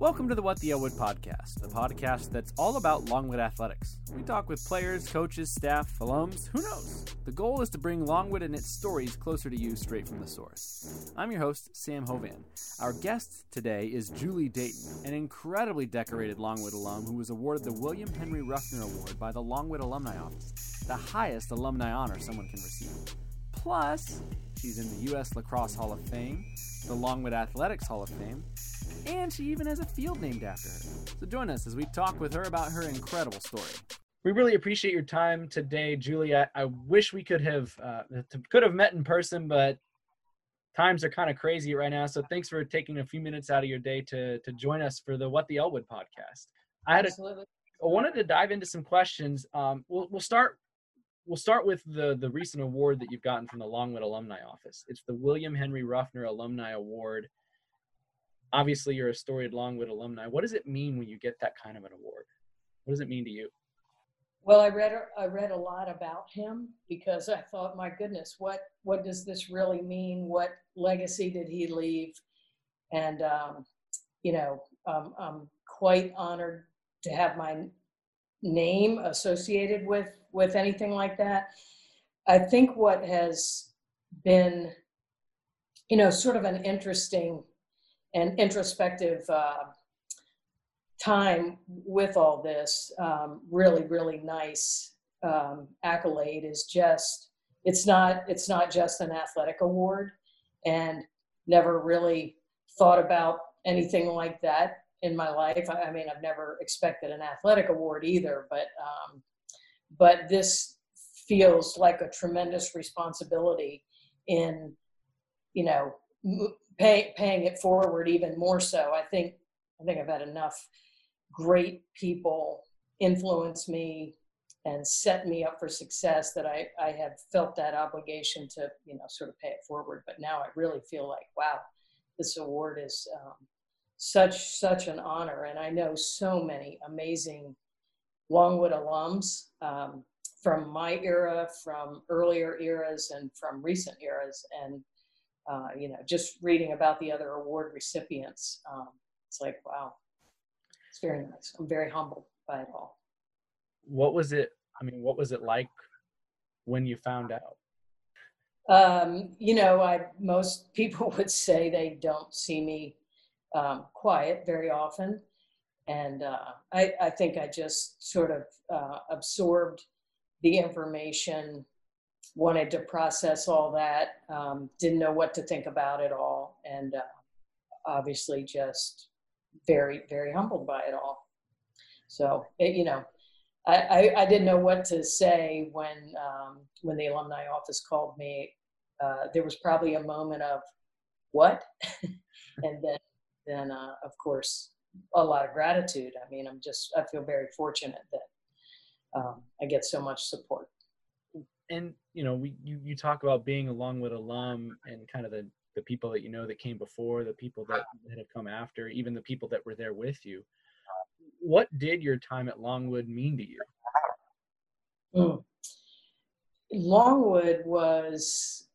Welcome to the What the Elwood podcast, the podcast that's all about Longwood athletics. We talk with players, coaches, staff, alums, who knows? The goal is to bring Longwood and its stories closer to you straight from the source. I'm your host, Sam Hovan. Our guest today is Julie Dayton, an incredibly decorated Longwood alum who was awarded the William Henry Ruffner Award by the Longwood Alumni Office, the highest alumni honor someone can receive. Plus, she's in the U.S. Lacrosse Hall of Fame, the Longwood Athletics Hall of Fame, and she even has a field named after her. So join us as we talk with her about her incredible story. We really appreciate your time today, Julia. I wish we could have uh, could have met in person, but times are kind of crazy right now. So thanks for taking a few minutes out of your day to to join us for the What the Elwood podcast. I had Absolutely. A, I wanted to dive into some questions. Um, we'll we'll start we'll start with the the recent award that you've gotten from the Longwood Alumni Office. It's the William Henry Ruffner Alumni Award obviously you're a storied Longwood alumni. What does it mean when you get that kind of an award? What does it mean to you? Well, I read I read a lot about him because I thought, my goodness, what what does this really mean? What legacy did he leave? And um, you know, um, I'm quite honored to have my name associated with with anything like that. I think what has been, you know, sort of an interesting and introspective uh, time with all this um, really really nice um, accolade is just it's not it's not just an athletic award and never really thought about anything like that in my life. I, I mean i've never expected an athletic award either but um, but this feels like a tremendous responsibility in you know pay, paying it forward even more so. I think I think I've had enough great people influence me and set me up for success that I, I have felt that obligation to you know sort of pay it forward. But now I really feel like wow, this award is um, such such an honor, and I know so many amazing Longwood alums um, from my era, from earlier eras, and from recent eras, and uh, you know, just reading about the other award recipients, um, it's like, wow, it's very nice. I'm very humbled by it all. What was it? I mean, what was it like when you found out? Um, you know, I most people would say they don't see me um, quiet very often, and uh, I, I, think I just sort of uh, absorbed the information wanted to process all that, um, didn't know what to think about it all, and uh, obviously just very, very humbled by it all. So, it, you know, I, I, I, didn't know what to say when um, when the alumni office called me. Uh, there was probably a moment of what, and then then uh, of course a lot of gratitude. I mean, I'm just I feel very fortunate that um, I get so much support and you know, we you, you talk about being a Longwood alum and kind of the the people that you know that came before, the people that, that have come after, even the people that were there with you. What did your time at Longwood mean to you? Mm. Longwood was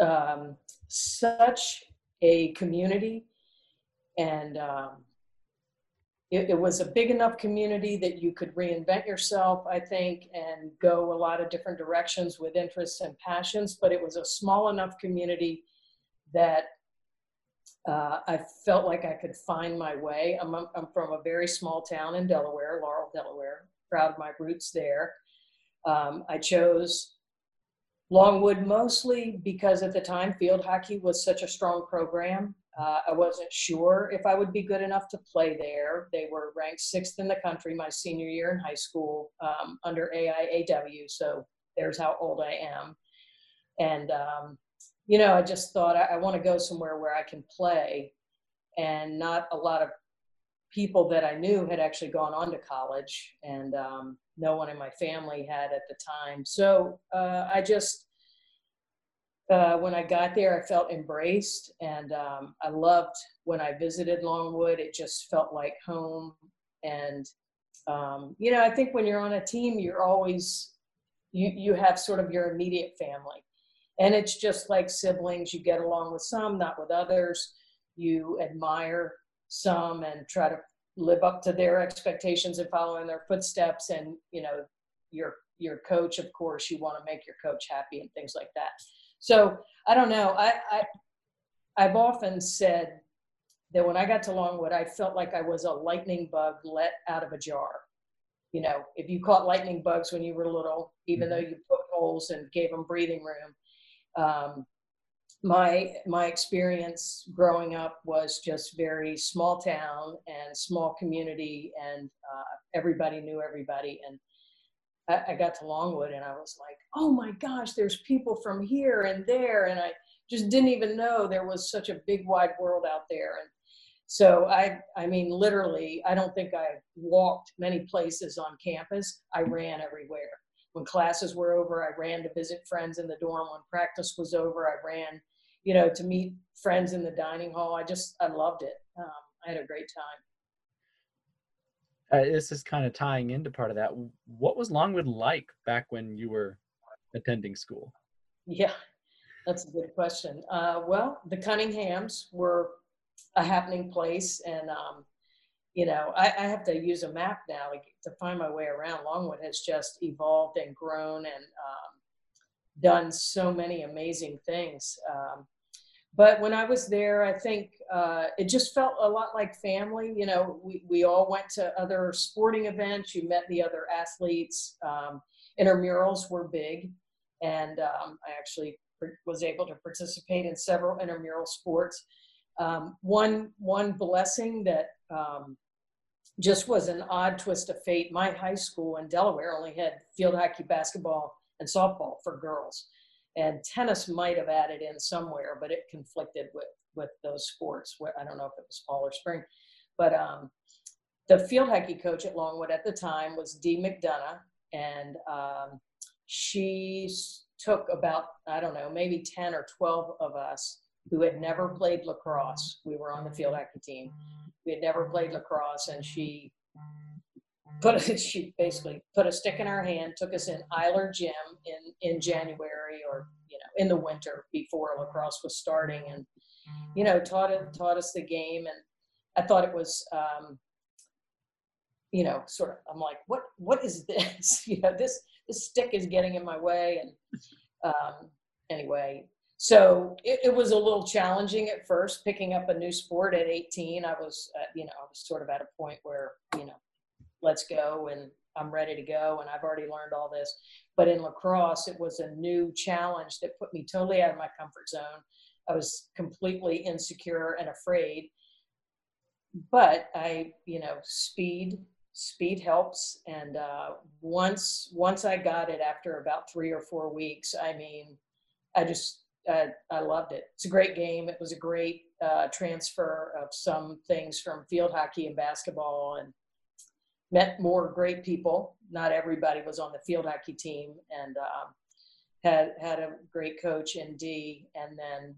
um, such a community, and um, it, it, was a big enough community that you could reinvent yourself, I think, and go a lot of different directions with interests and passions. But it was a small enough community that uh, I felt like I could find my way. I'm, I'm from a very small town in Delaware, Laurel, Delaware. Proud of my roots there. Um, I chose Longwood mostly because at the time field hockey was such a strong program uh, I wasn't sure if I would be good enough to play there. They were ranked sixth in the country my senior year in high school um, under AIAW. So there's how old I am. And, um, you know, I just thought I, I want to go somewhere where I can play. And not a lot of people that I knew had actually gone on to college, and um, no one in my family had at the time. So uh, I just, uh, when I got there, I felt embraced, and um, I loved when I visited Longwood. It just felt like home, and um, you know, I think when you're on a team, you're always you you have sort of your immediate family, and it's just like siblings. You get along with some, not with others. You admire some and try to live up to their expectations and follow in their footsteps. And you know, your your coach, of course, you want to make your coach happy and things like that. So I don't know. I, I I've often said that when I got to Longwood, I felt like I was a lightning bug let out of a jar. You know, if you caught lightning bugs when you were little, even mm-hmm. though you put holes and gave them breathing room, um, my my experience growing up was just very small town and small community, and uh, everybody knew everybody. And I, I got to Longwood, and I was like, oh my gosh, there's people from here and there, and I just didn't even know there was such a big wide world out there. And so I, I mean, literally, I don't think I walked many places on campus. I ran everywhere. When classes were over, I ran to visit friends in the dorm. When practice was over, I ran, you know, to meet friends in the dining hall. I just, I loved it. Um, I had a great time. Uh, this is kind of tying into part of that. What was Longwood like back when you were attending school? Yeah, that's a good question. Uh, well, the Cunninghams were a happening place. And, um, you know, I, I, have to use a map now to, find my way around. Longwood has just evolved and grown and um, done so many amazing things. Um, but when I was there, I think uh, it just felt a lot like family. You know, we, we all went to other sporting events. You met the other athletes. Um, intramurals were big. And um, I actually was able to participate in several intramural sports. Um, one one blessing that um, just was an odd twist of fate. My high school in Delaware only had field hockey, basketball, and softball for girls, and tennis might have added in somewhere, but it conflicted with with those sports. I don't know if it was fall or spring, but um, the field hockey coach at Longwood at the time was Dee McDonough, and um, she took about I don't know maybe ten or twelve of us who had never played lacrosse. We were on the field hockey team. We had never played lacrosse, and she put a, she basically put a stick in our hand, took us in Eiler Gym in in January or you know in the winter before lacrosse was starting, and you know taught it taught us the game, and I thought it was. Um, you know, sort of, I'm like, what, what is this? you know, this, this stick is getting in my way. And um, anyway, so it, it, was a little challenging at first picking up a new sport at 18 i was uh, you know i was sort of at a point where you know let's go and i'm ready to go and i've already learned all this but in lacrosse it was a new challenge that put me totally out of my comfort zone i was completely insecure and afraid but i you know speed speed helps and uh, once once i got it after about three or four weeks i mean i just I, I loved it. It's a great game. It was a great uh, transfer of some things from field hockey and basketball and met more great people. Not everybody was on the field hockey team and um, had, had a great coach in D. And then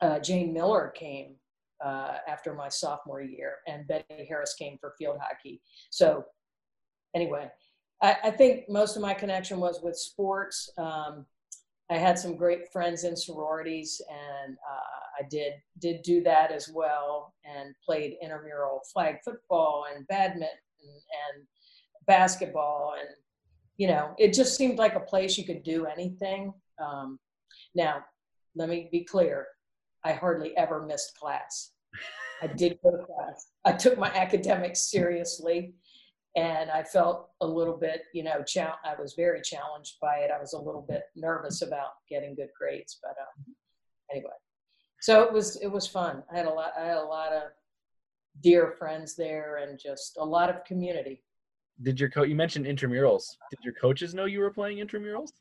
uh, Jane Miller came uh, after my sophomore year and Betty Harris came for field hockey. So anyway, I, I think most of my connection was with sports. Um, I had some great friends in sororities, and uh, I did did do that as well, and played intramural flag football and badminton and basketball, and you know, it just seemed like a place you could do anything. Um, now, let me be clear: I hardly ever missed class. I did go to class. I took my academics seriously and I felt a little bit, you know, I was very challenged by it. I was a little bit nervous about getting good grades, but um, anyway, so it was it was fun. I had a lot. I had a lot of dear friends there, and just a lot of community. Did your coach? You mentioned intramurals. Did your coaches know you were playing intramurals?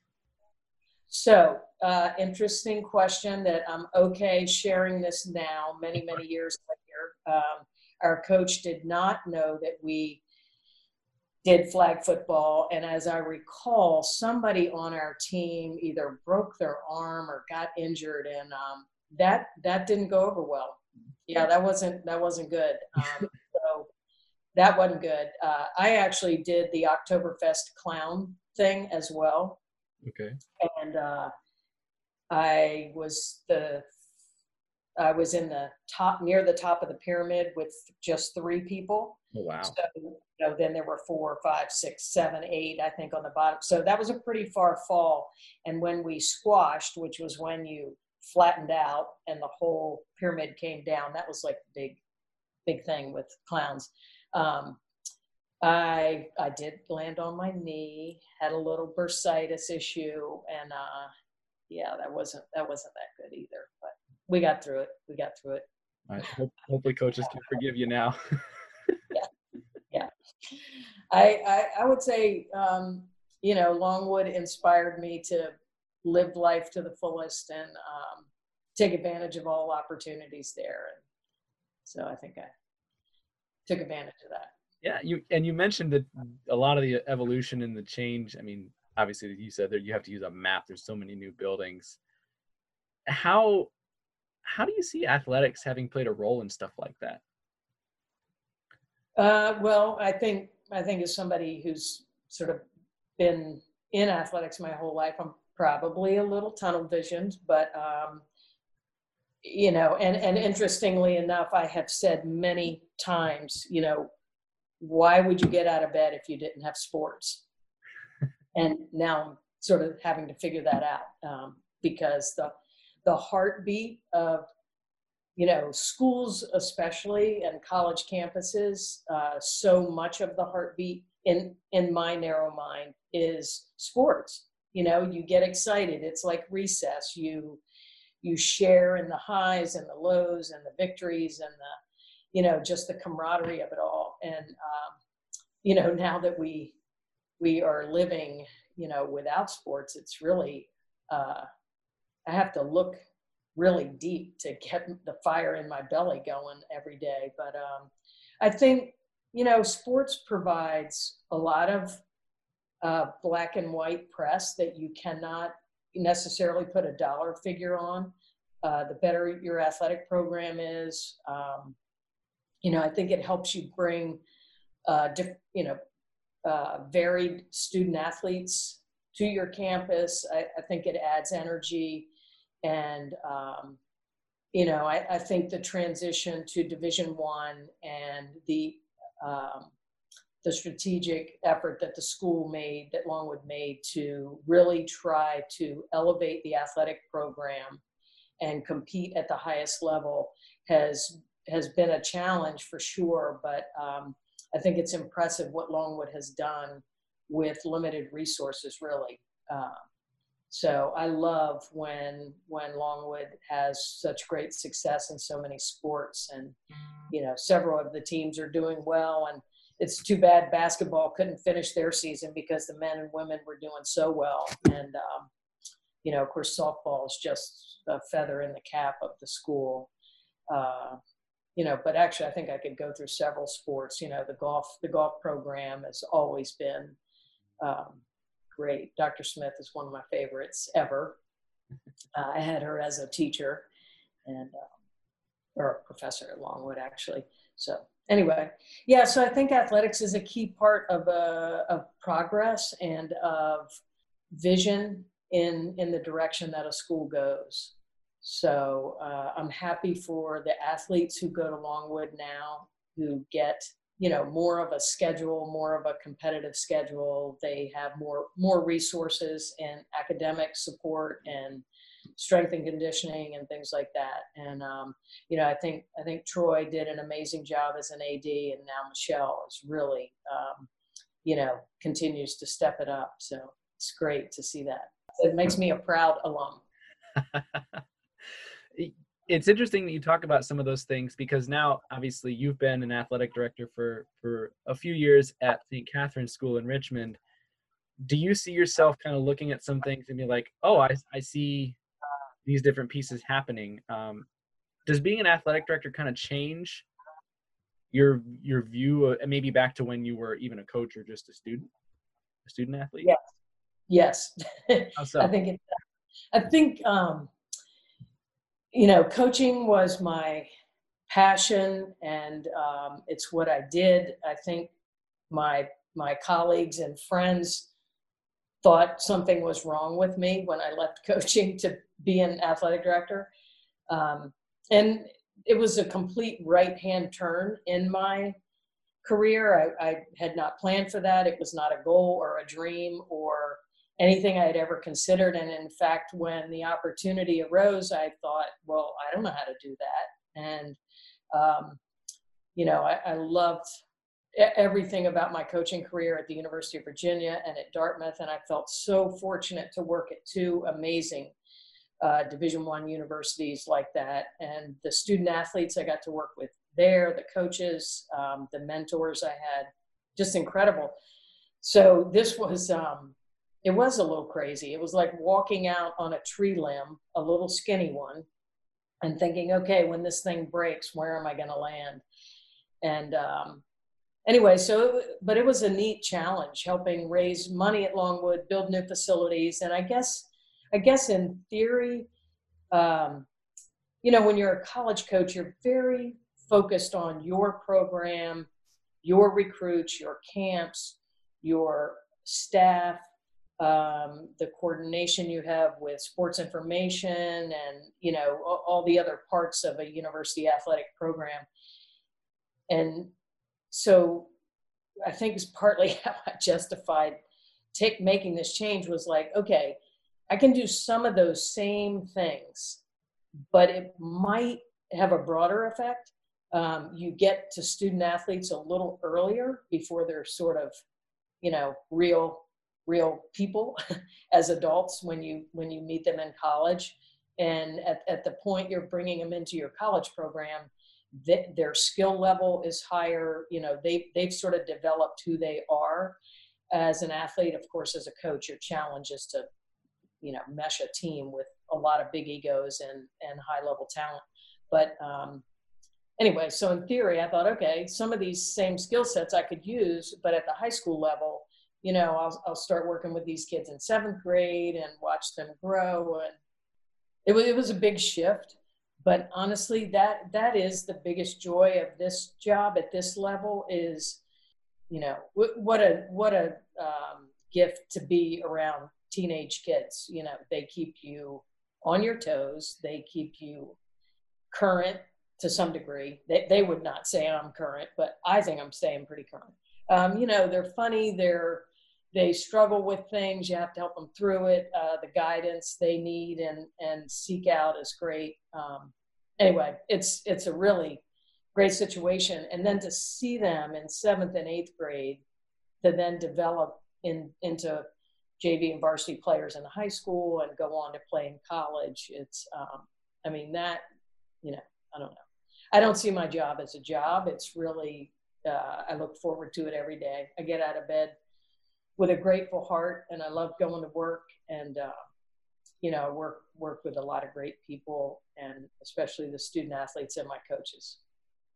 So, uh, interesting question that I'm okay sharing this now, many, many years later. Um, our coach did not know that we did flag football. And as I recall, somebody on our team either broke their arm or got injured, and um, that that didn't go over well. Yeah, that wasn't that wasn't good. Um, so that wasn't good. Uh, I actually did the Oktoberfest clown thing as well. Okay. And uh, I was the I was in the top near the top of the pyramid with just three people. Oh, wow. So, you know, then there were four, five, six, seven, eight, I think, on the bottom. So that was a pretty far fall. And when we squashed, which was when you flattened out and the whole pyramid came down, that was like the big, big thing with clowns. Um, I I did land on my knee, had a little bursitis issue, and uh, yeah, that wasn't that wasn't that good either. But we got through it. We got through it. Right. Hopefully, coaches can forgive you now. yeah, yeah. I, I I would say um, you know Longwood inspired me to live life to the fullest and um, take advantage of all opportunities there. And so I think I took advantage of that. Yeah, you and you mentioned that a lot of the evolution and the change. I mean, obviously, you said that you have to use a map. There's so many new buildings. How how do you see athletics having played a role in stuff like that? Uh, well, I think I think as somebody who's sort of been in athletics my whole life, I'm probably a little tunnel visioned, but um, you know, and and interestingly enough, I have said many times, you know, why would you get out of bed if you didn't have sports? and now I'm sort of having to figure that out um, because the the heartbeat of you know schools especially and college campuses uh, so much of the heartbeat in in my narrow mind is sports you know you get excited. It's like recess. You you share in the highs and the lows and the victories and the you know just the camaraderie of it all. And um, you know now that we we are living you know without sports it's really uh, i have to look really deep to get the fire in my belly going every day. But um, i think you know sports provides a lot of uh, black and white press that you cannot necessarily put a dollar figure on uh, the better your athletic program is um, you know, I think it helps you bring, uh, diff, you know, uh, varied student athletes to your campus. I, I think it adds energy, and um, you know, I, I, think the transition to Division One and the um, the strategic effort that the school made, that Longwood made, to really try to elevate the athletic program and compete at the highest level has has been a challenge for sure, but um, I think it's impressive what Longwood has done with limited resources, really. Uh, so I love when when Longwood has such great success in so many sports, and you know several of the teams are doing well. And it's too bad basketball couldn't finish their season because the men and women were doing so well. And um, you know, of course, softball is just a feather in the cap of the school. Uh, you know, but actually, I think I could go through several sports. You know, the golf, the golf program has always been um, great. Dr. Smith is one of my favorites ever. Uh, I had her as a teacher and um, or a professor at Longwood, actually. So anyway, yeah. So I think athletics is a key part of uh, of progress and of vision in in the direction that a school goes. So uh, I'm happy for the athletes who go to Longwood now who get you know more of a schedule, more of a competitive schedule. They have more more resources and academic support and strength and conditioning and things like that. And um, you know, I think I think Troy did an amazing job as an AD, and now Michelle is really um, you know continues to step it up. So it's great to see that. It makes me a proud alum. it's interesting that you talk about some of those things because now obviously you've been an athletic director for for a few years at St. Catherine's School in Richmond. Do you see yourself kind of looking at some things and be like, oh, I, I see these different pieces happening? Um, does being an athletic director kind of change your your view, of, maybe back to when you were even a coach or just a student, a student athlete? Yes, yes. So? I think it. I think um, you know, coaching was my passion and um, it's what I did. I think my my colleagues and friends thought something was wrong with me when I left coaching to be an athletic director. Um, and it was a complete right hand turn in my career. I, I, had not planned for that. It was not a goal or a dream or anything I had ever considered. And in fact, when the opportunity arose, I thought, well, I don't know how to do that. And, um, you know, I, I loved everything about my coaching career at the University of Virginia and at Dartmouth. And I felt so fortunate to work at two amazing uh, Division One universities like that, and the student athletes I got to work with there, the coaches, um, the mentors I had, just incredible. So this was um, it was a little crazy. It was like walking out on a tree limb, a little skinny one, and thinking, okay, when this thing breaks, where am I going to land? And um, anyway, so but it was a neat challenge, helping raise money at Longwood, build new facilities, and I guess I guess in theory, um, you know, when you're a college coach, you're very focused on your program, your recruits, your camps, your staff, um, the coordination you have with sports information, and you know all, the other parts of a university athletic program. And so, I think is partly how I justified making this change was like, okay, I can do some of those same things, but it might have a broader effect. Um, you get to student athletes a little earlier before they're sort of, you know, real, real people as adults when you when you meet them in college, and at, at the point you're bringing them into your college program, th- their skill level is higher. You know, they they've sort of developed who they are as an athlete. Of course, as a coach, your challenge is to you know mesh a team with a lot of big egos and and high level talent. But um, anyway so in theory i thought okay some of these same skill sets i could use but at the high school level you know I'll, I'll start working with these kids in seventh grade and watch them grow. And it was, it was a big shift but honestly that that is the biggest joy of this job at this level is you know what a what a um, gift to be around teenage kids. You know, they keep you on your toes. They keep you current to some degree. They, they would not say I'm current, but I think I'm staying pretty current. Um, you know, they're funny. They're they struggle with things. You have to help them through it. Uh, the guidance they need and and seek out is great. Um, anyway, it's it's a really great situation. And then to see them in seventh and eighth grade, to then develop in into JV and varsity players in high school and go on to play in college. It's, um, I mean, that, you know, I don't know. I don't see my job as a job. It's really, uh, I look forward to it every day. I get out of bed with a grateful heart and I love going to work and, uh, you know, work, work with a lot of great people and especially the student athletes and my coaches.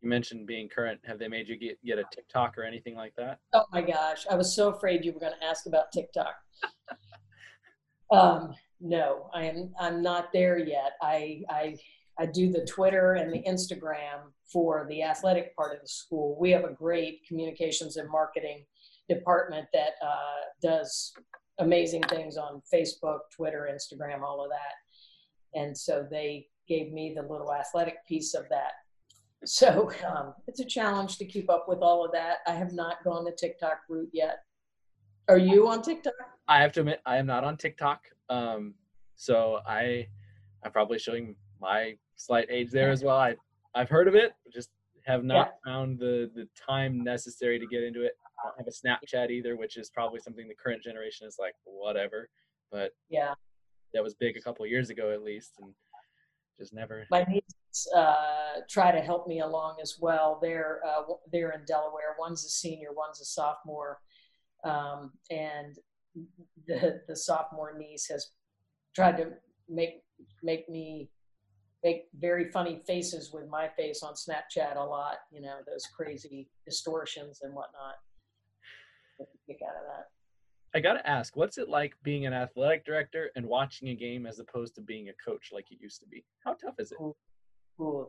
You mentioned being current. Have they made you get, get a TikTok or anything like that? Oh my gosh. I was so afraid you were going to ask about TikTok. Um, no, I am. I'm not there yet. I, I I do the Twitter and the Instagram for the athletic part of the school. We have a great communications and marketing department that uh, does amazing things on Facebook, Twitter, Instagram, all of that. And so they gave me the little athletic piece of that. So um, it's a challenge to keep up with all of that. I have not gone the TikTok route yet. Are you on TikTok? I have to admit, I am not on TikTok. Um, so I, I'm probably showing my slight age there as well. I, I've heard of it, just have not yeah. found the the time necessary to get into it. I don't have a Snapchat either, which is probably something the current generation is like whatever. But yeah, that was big a couple years ago at least, and just never. My nieces uh, try to help me along as well. They're uh, they're in Delaware. One's a senior, one's a sophomore, um, and the the sophomore niece has tried to make make me make very funny faces with my face on Snapchat a lot. You know those crazy distortions and whatnot. Kick out of that. I got to ask, what's it like being an athletic director and watching a game as opposed to being a coach like it used to be? How tough is it? Ooh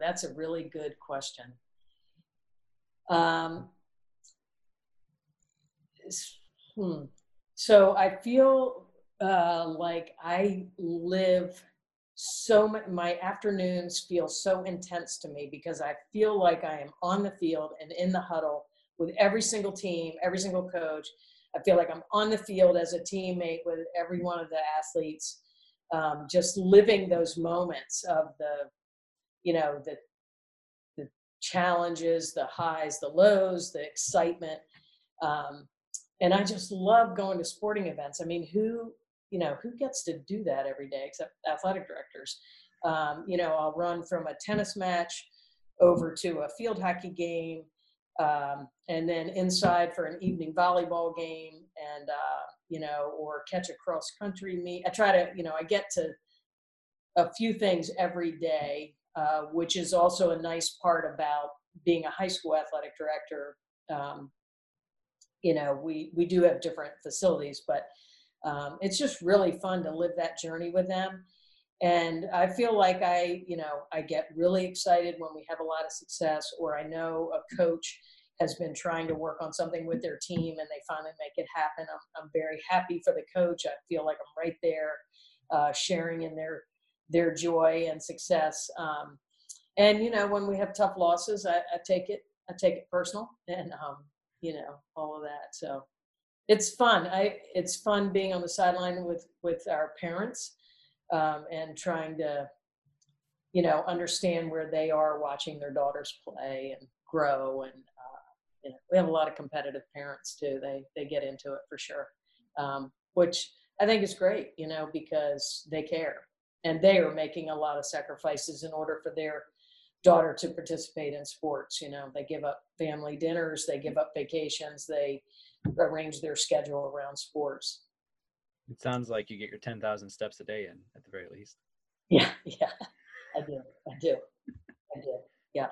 that's a really good question. Um, Hmm. So I feel uh, like I live so my afternoons feel so intense to me because I feel like I am on the field and in the huddle with every single team, every single coach. I feel like I'm on the field as a teammate with every one of the athletes, um, just living those moments of the, you know, the the challenges, the highs, the lows, the excitement. Um, and I just love going to sporting events. I mean, who you know, who gets to do that every day except athletic directors? Um, you know, I'll run from a tennis match over to a field hockey game, um, and then inside for an evening volleyball game, and uh, you know, or catch a cross country meet. I try to, you know, I get to a few things every day, uh, which is also a nice part about being a high school athletic director. Um, you know, we we do have different facilities, but um, it's just really fun to live that journey with them and i feel like i you know i get really excited when we have a lot of success or i know a coach has been trying to work on something with their team and they finally make it happen. I'm, I'm very happy for the coach. I feel like i'm right there uh, sharing in their their joy and success. Um, and you know when we have tough losses I, I take it i take it personal and um, you know all of that. So it's fun. I it's fun being on the sideline with with our parents um, and trying to, you know, understand where they are watching their daughters play and grow. And uh, you know, we have a lot of competitive parents too. They they get into it for sure, um, which I think is great. You know, because they care and they are making a lot of sacrifices in order for their daughter to participate in sports. You know, they give up family dinners, they give up vacations, they arrange their schedule around sports. It sounds like you get your 10,000 steps a day in at the very least. Yeah, yeah, I do. I do. I do. Yeah.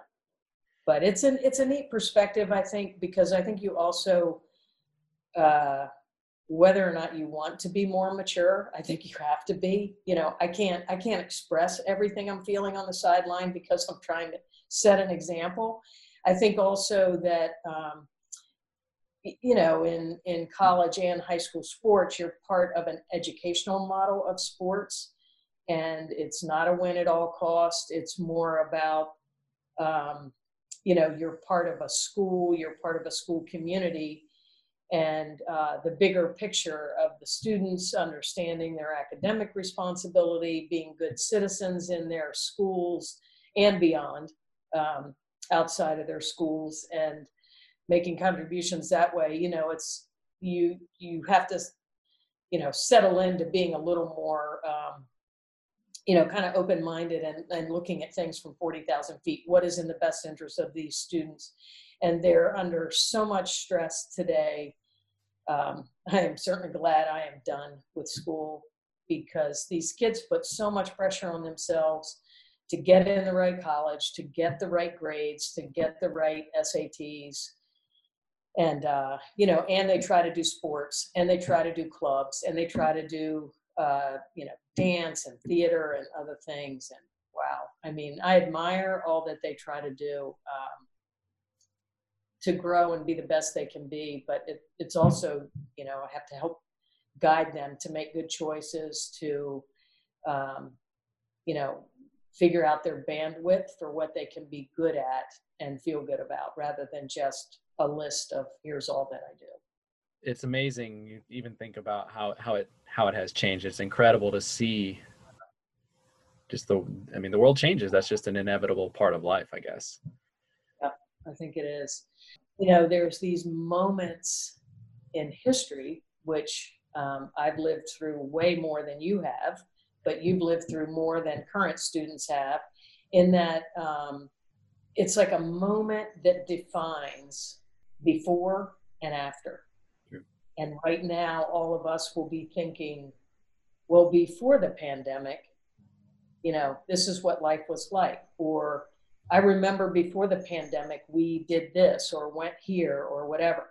But it's an it's a neat perspective, I think, because I think you also uh, whether or not you want to be more mature, I think you have to be. You know, I can't I can't express everything I'm feeling on the sideline because I'm trying to set an example. I think also that um, you know, in, in college and high school sports, you're part of an educational model of sports. And it's not a win at all cost. It's more about, um, you know, you're part of a school, you're part of a school community, and uh, the bigger picture of the students understanding their academic responsibility, being good citizens in their schools and beyond, um, outside of their schools, and making contributions that way you know it's you you have to you know settle into being a little more um, you know kind of open-minded and, and looking at things from 40,000 feet. What is in the best interest of these students? And they're under so much stress today. Um, i am certainly glad i am done with school because these kids put so much pressure on themselves to get in the right college to get the right grades to get the right sats and uh, you know, and they try to do sports, and they try to do clubs, and they try to do uh, you know dance and theater and other things. And wow, I mean, I admire all that they try to do um, to grow and be the best they can be. But it, it's also you know I have to help guide them to make good choices to um, you know figure out their bandwidth for what they can be good at and feel good about rather than just a list of here's all that I do. It's amazing. You even think about how how it how it has changed. It's incredible to see. Just the, I mean, the world changes. That's just an inevitable part of life, I guess. Yeah, I think it is. You know, there's these moments in history which um, I've lived through way more than you have, but you've lived through more than current students have. In that, um, it's like a moment that defines before and after. And right now, all of us will be thinking, well, before the pandemic, you know, this is what life was like. Or I remember before the pandemic, we did this or went here or whatever.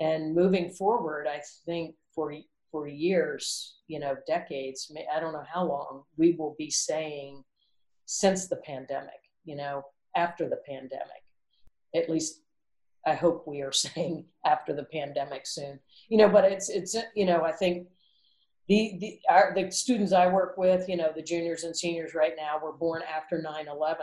And moving forward, I think for for years, you know, decades, I don't know how long, we will be saying since the pandemic, you know, after the pandemic. At least I hope we are saying after the pandemic soon. You know, but it's it's you know I think the the our, the students I work with, you know, the juniors and seniors right now were born after 9/11.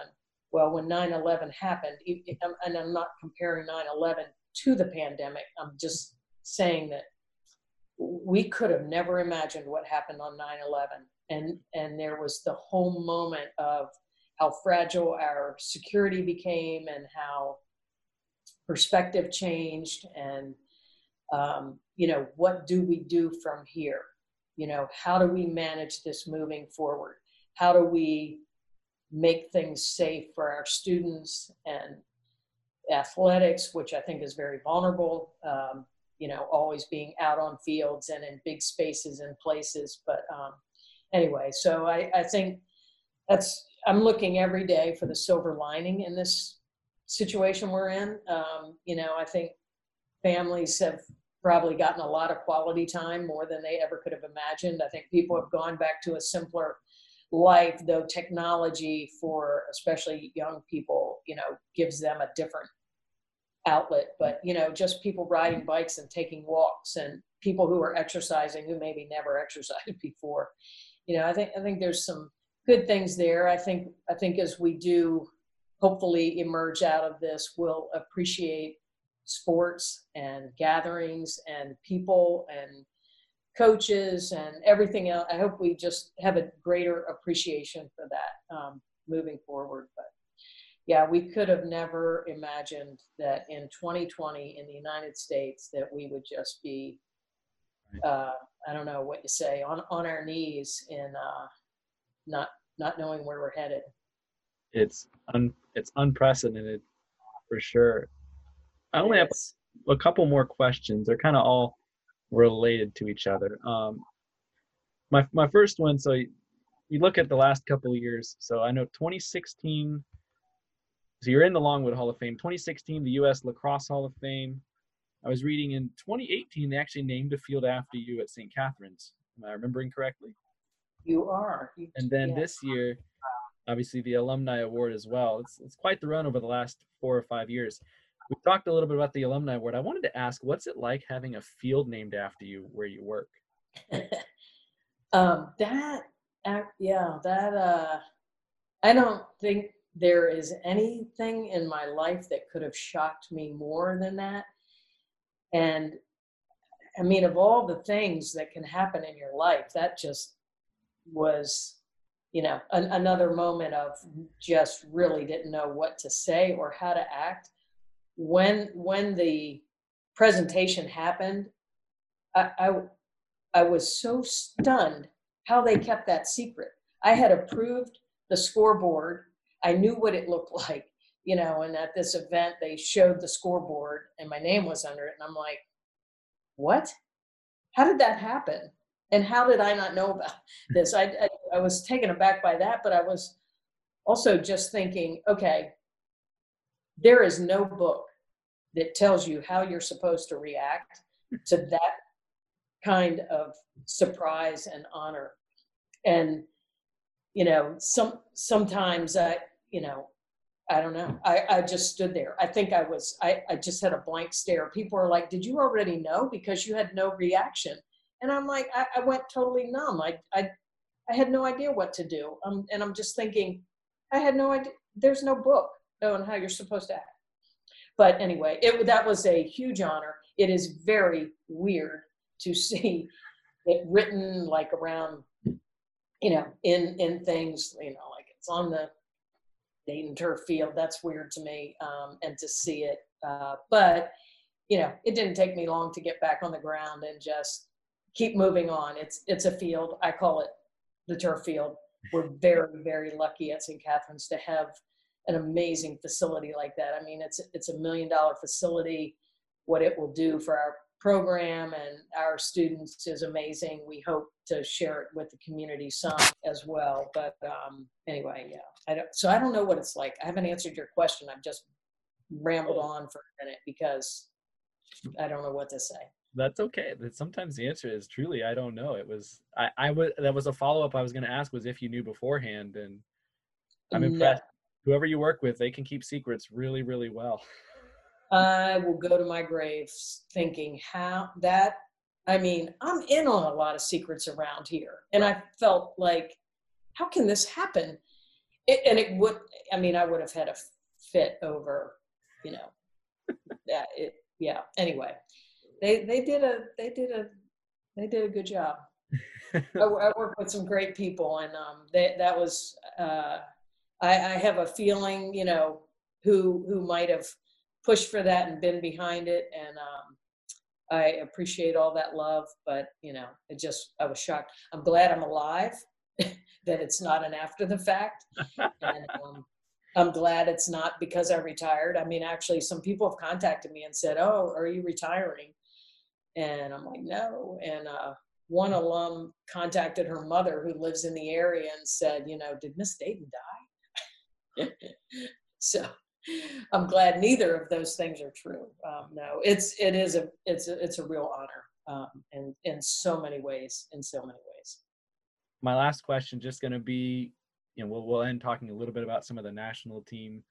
Well, when 9/11 happened, and I'm not comparing 9/11 to the pandemic, I'm just saying that we could have never imagined what happened on 9/11, and and there was the whole moment of how fragile our security became and how perspective changed and um, you know what do we do from here? You know how do we manage this moving forward? How do we make things safe for our students and athletics which i think is very vulnerable um, you know always being out on fields and in big spaces and places but um, anyway so I, I think that's i'm looking every day for the silver lining in this situation we're in um, you know i think families have probably gotten a lot of quality time more than they ever could have imagined. I think people have gone back to a simpler life, though technology for especially young people, you know, gives them a different outlet. But, you know, just people riding bikes and taking walks and people who are exercising who maybe never exercised before. You know, I think I think there's some good things there. I think I think as we do hopefully emerge out of this, we'll appreciate sports and gatherings and people and coaches and everything else. I hope we just have a greater appreciation for that um, moving forward. But yeah, we could have never imagined that in 2020 in the United States that we would just be, uh, I don't know what you say, on on our knees in uh, not not knowing where we're headed. It's un, it's unprecedented for sure. I only have a couple more questions. They're kind of all related to each other. Um, my my first one. So you, you look at the last couple of years. So I know 2016. So you're in the Longwood Hall of Fame. 2016, the U.S. Lacrosse Hall of Fame. I was reading in 2018 they actually named a field after you at St. Catherine's. Am I remembering correctly? You are. You, and then this year, obviously the alumni award as well. It's it's quite the run over the last four or five years we talked a little bit about the alumni award. I wanted to ask, what's it like having a field named after you where you work? um, that, yeah, that, uh, I don't think there is anything in my life that could have shocked me more than that. And I mean, of all the things that can happen in your life, that just was, you know, an, another moment of just really didn't know what to say or how to act when when the presentation happened, I, I, I was so stunned how they kept that secret. I had approved the scoreboard. I knew what it looked like, you know, and at this event they showed the scoreboard and my name was under it. And I'm like, what? How did that happen? And how did I not know about this? I, I, I was taken aback by that, but I was also just thinking, okay, there is no book that tells you how you're supposed to react to that kind of surprise and honor. And, you know, some sometimes I, you know, I don't know. I, I just stood there. I think I was, I, I just had a blank stare. People are like, Did you already know? Because you had no reaction. And I'm like, I, I went totally numb. I, I, I had no idea what to do. Um, and I'm just thinking, I had no idea. There's no book on how you're supposed to act. But anyway, it that was a huge honor. It is very weird to see it written like around, you know, in in things, you know, like it's on the Dayton turf field. That's weird to me, um, and to see it. Uh, but you know, it didn't take me long to get back on the ground and just keep moving on. It's it's a field. I call it the turf field. We're very very lucky at St. Catherine's to have an amazing facility like that. I mean, it's it's a million dollar facility. What it will do for our program and our students is amazing. We hope to share it with the community some as well. But um, anyway, yeah. I don't, so I don't know what it's like. I haven't answered your question. I've just rambled on for a minute because I don't know what to say. That's okay. That Sometimes the answer is truly I don't know. It was I I would that was a follow up I was going to ask was if you knew beforehand and I'm impressed whoever you work with, they can keep secrets really, really well. I will go to my grave thinking how that I mean, I'm in on a lot of secrets around here. And I felt like, how can this happen? It, and it would, I mean, I would have had a fit over, you know, that it, yeah. Anyway, they, they did a, they did a, they did a good job. I, I worked with some great people and um, they, that was, uh, I, I have a feeling, you know, who, who might have pushed for that and been behind it. And um, I appreciate all that love, but you know, it just, I was shocked. I'm glad I'm alive, that it's not an after the fact. and um, I'm glad it's not because I retired. I mean, actually, some people have contacted me and said, "Oh, are you retiring?" And I'm like, "No." And uh, one alum contacted her mother, who lives in the area, and said, "You know, did Miss Dayton die?" so I'm glad neither of those things are true. Um, no, it's it is a it's a, it's a real honor, um, and in so many ways, in so many ways. My last question, just going to be, you know, we'll we'll end talking a little bit about some of the national team,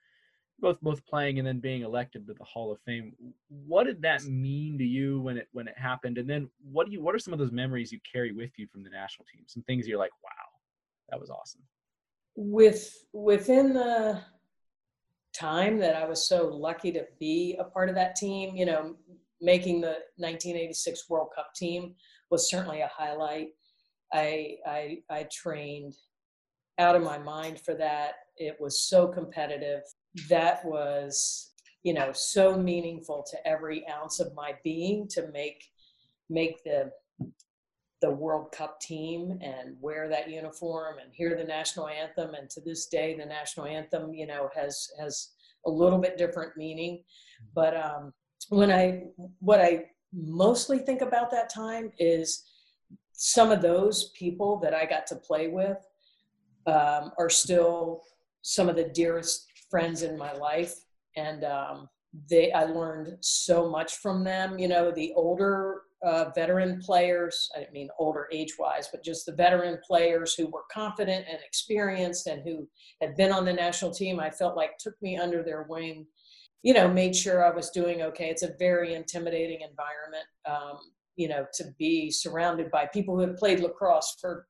both both playing and then being elected to the Hall of Fame. What did that mean to you when it when it happened? And then what do you what are some of those memories you carry with you from the national team? Some things you're like, wow, that was awesome. With within the time that I was so lucky to be a part of that team. You know, making the 1986 World Cup team was certainly a highlight. I, I, I trained out of my mind for that. It was so competitive. That was, you know, so meaningful to every ounce of my being to make make the the World Cup team and wear that uniform and hear the national anthem. And to this day, the national anthem, you know, has has a little bit different meaning. But um, when I what I mostly think about that time is some of those people that I got to play with um, are still some of the dearest friends in my life, and um, they I learned so much from them. You know, the older uh, veteran players, I didn't mean older age wise, but just the veteran players who were confident and experienced and who had been on the national team, I felt like took me under their wing, you know, made sure I was doing okay. It's a very intimidating environment, um, you know, to be surrounded by people who had played lacrosse for,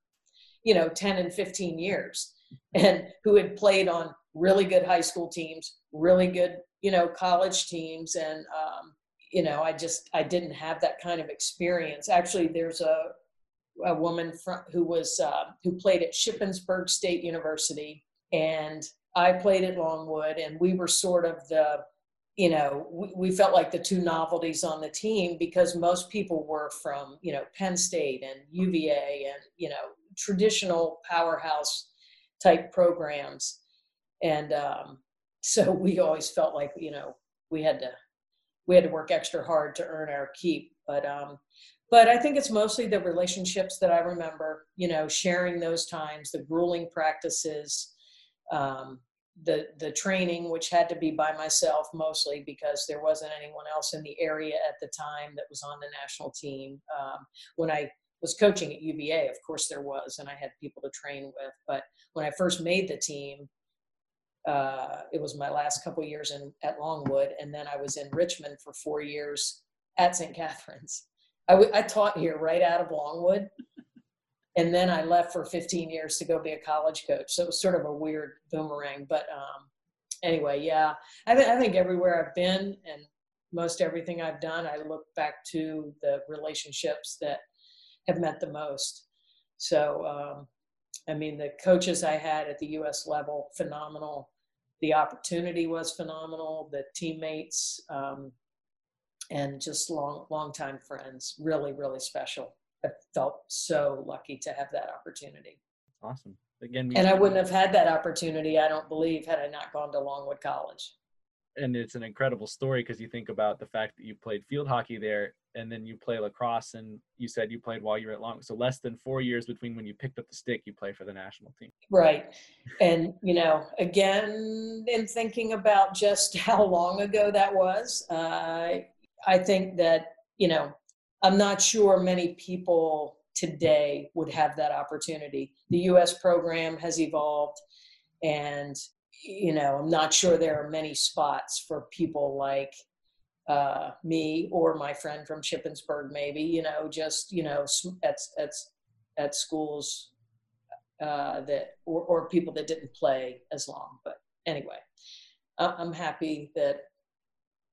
you know, 10 and 15 years and who had played on really good high school teams, really good, you know, college teams. And, um, you know, I just I didn't have that kind of experience. Actually, there's a a woman from, who was uh, who played at Shippensburg State University, and I played at Longwood, and we were sort of the you know we, we felt like the two novelties on the team because most people were from you know Penn State and UVA and you know traditional powerhouse type programs, and um, so we always felt like you know we had to we had to work extra hard to earn our keep. But um, but I think it's mostly the relationships that I remember. You know, sharing those times, the grueling practices, um, the the training, which had to be by myself mostly because there wasn't anyone else in the area at the time that was on the national team. Um, when I was coaching at UVA, of course there was, and I had people to train with. But when I first made the team, uh, it was my last couple years in at Longwood, and then I was in Richmond for four years at St. Catherine's. I, w- I taught here right out of Longwood, and then I left for 15 years to go be a college coach. So it was sort of a weird boomerang. But um, anyway, yeah, I, th- I think everywhere I've been and most everything I've done, I look back to the relationships that have meant the most. So um, I mean, the coaches I had at the U.S. level, phenomenal. The opportunity was phenomenal. The teammates um, and just long, long time friends, really, really special. I felt so lucky to have that opportunity. Awesome. Again, and I wouldn't have had that opportunity, I don't believe, had I not gone to Longwood College and it's an incredible story because you think about the fact that you played field hockey there and then you play lacrosse and you said you played while you were at long so less than four years between when you picked up the stick you play for the national team. Right. And you know again in thinking about just how long ago that was uh, i think that you know i'm not sure many people today would have that opportunity. The us program has evolved and you know, I'm not sure there are many spots for people like uh, me or my friend from Shippensburg, maybe, you know, just, you know, at, at, at schools uh, that, or, or people that didn't play as long. But anyway, I'm happy that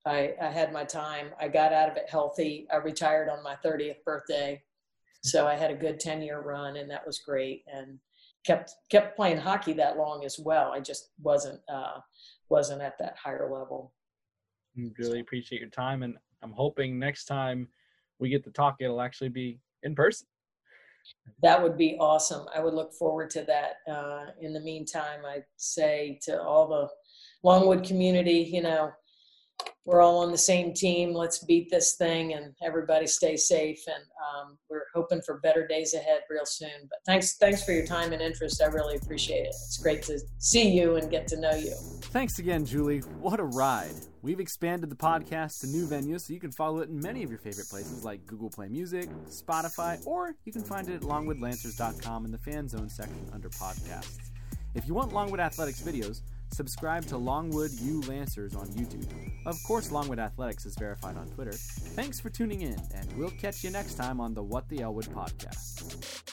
I, I had my time. I got out of it healthy. I retired on my 30th birthday. So I had a good 10 year run and that was great. And kept, kept playing hockey that long as well. I just wasn't, uh, wasn't at that higher level. Really appreciate your time. And I'm hoping next time we get to talk, it'll actually be in person. That would be awesome. I would look forward to that. Uh, in the meantime, I'd say to all the Longwood community, you know, we're all on the same team. Let's beat this thing and everybody stay safe. And um, we're hoping for better days ahead real soon. But thanks, thanks for your time and interest. I really appreciate it. It's great to see you and get to know you. Thanks again, Julie. What a ride. We've expanded the podcast to new venues so you can follow it in many of your favorite places like Google Play Music, Spotify, or you can find it at longwoodlancers.com in the fan zone section under podcasts. If you want Longwood Athletics videos, Subscribe to Longwood U Lancers on YouTube. Of course, Longwood Athletics is verified on Twitter. Thanks for tuning in, and we'll catch you next time on the What the Elwood podcast.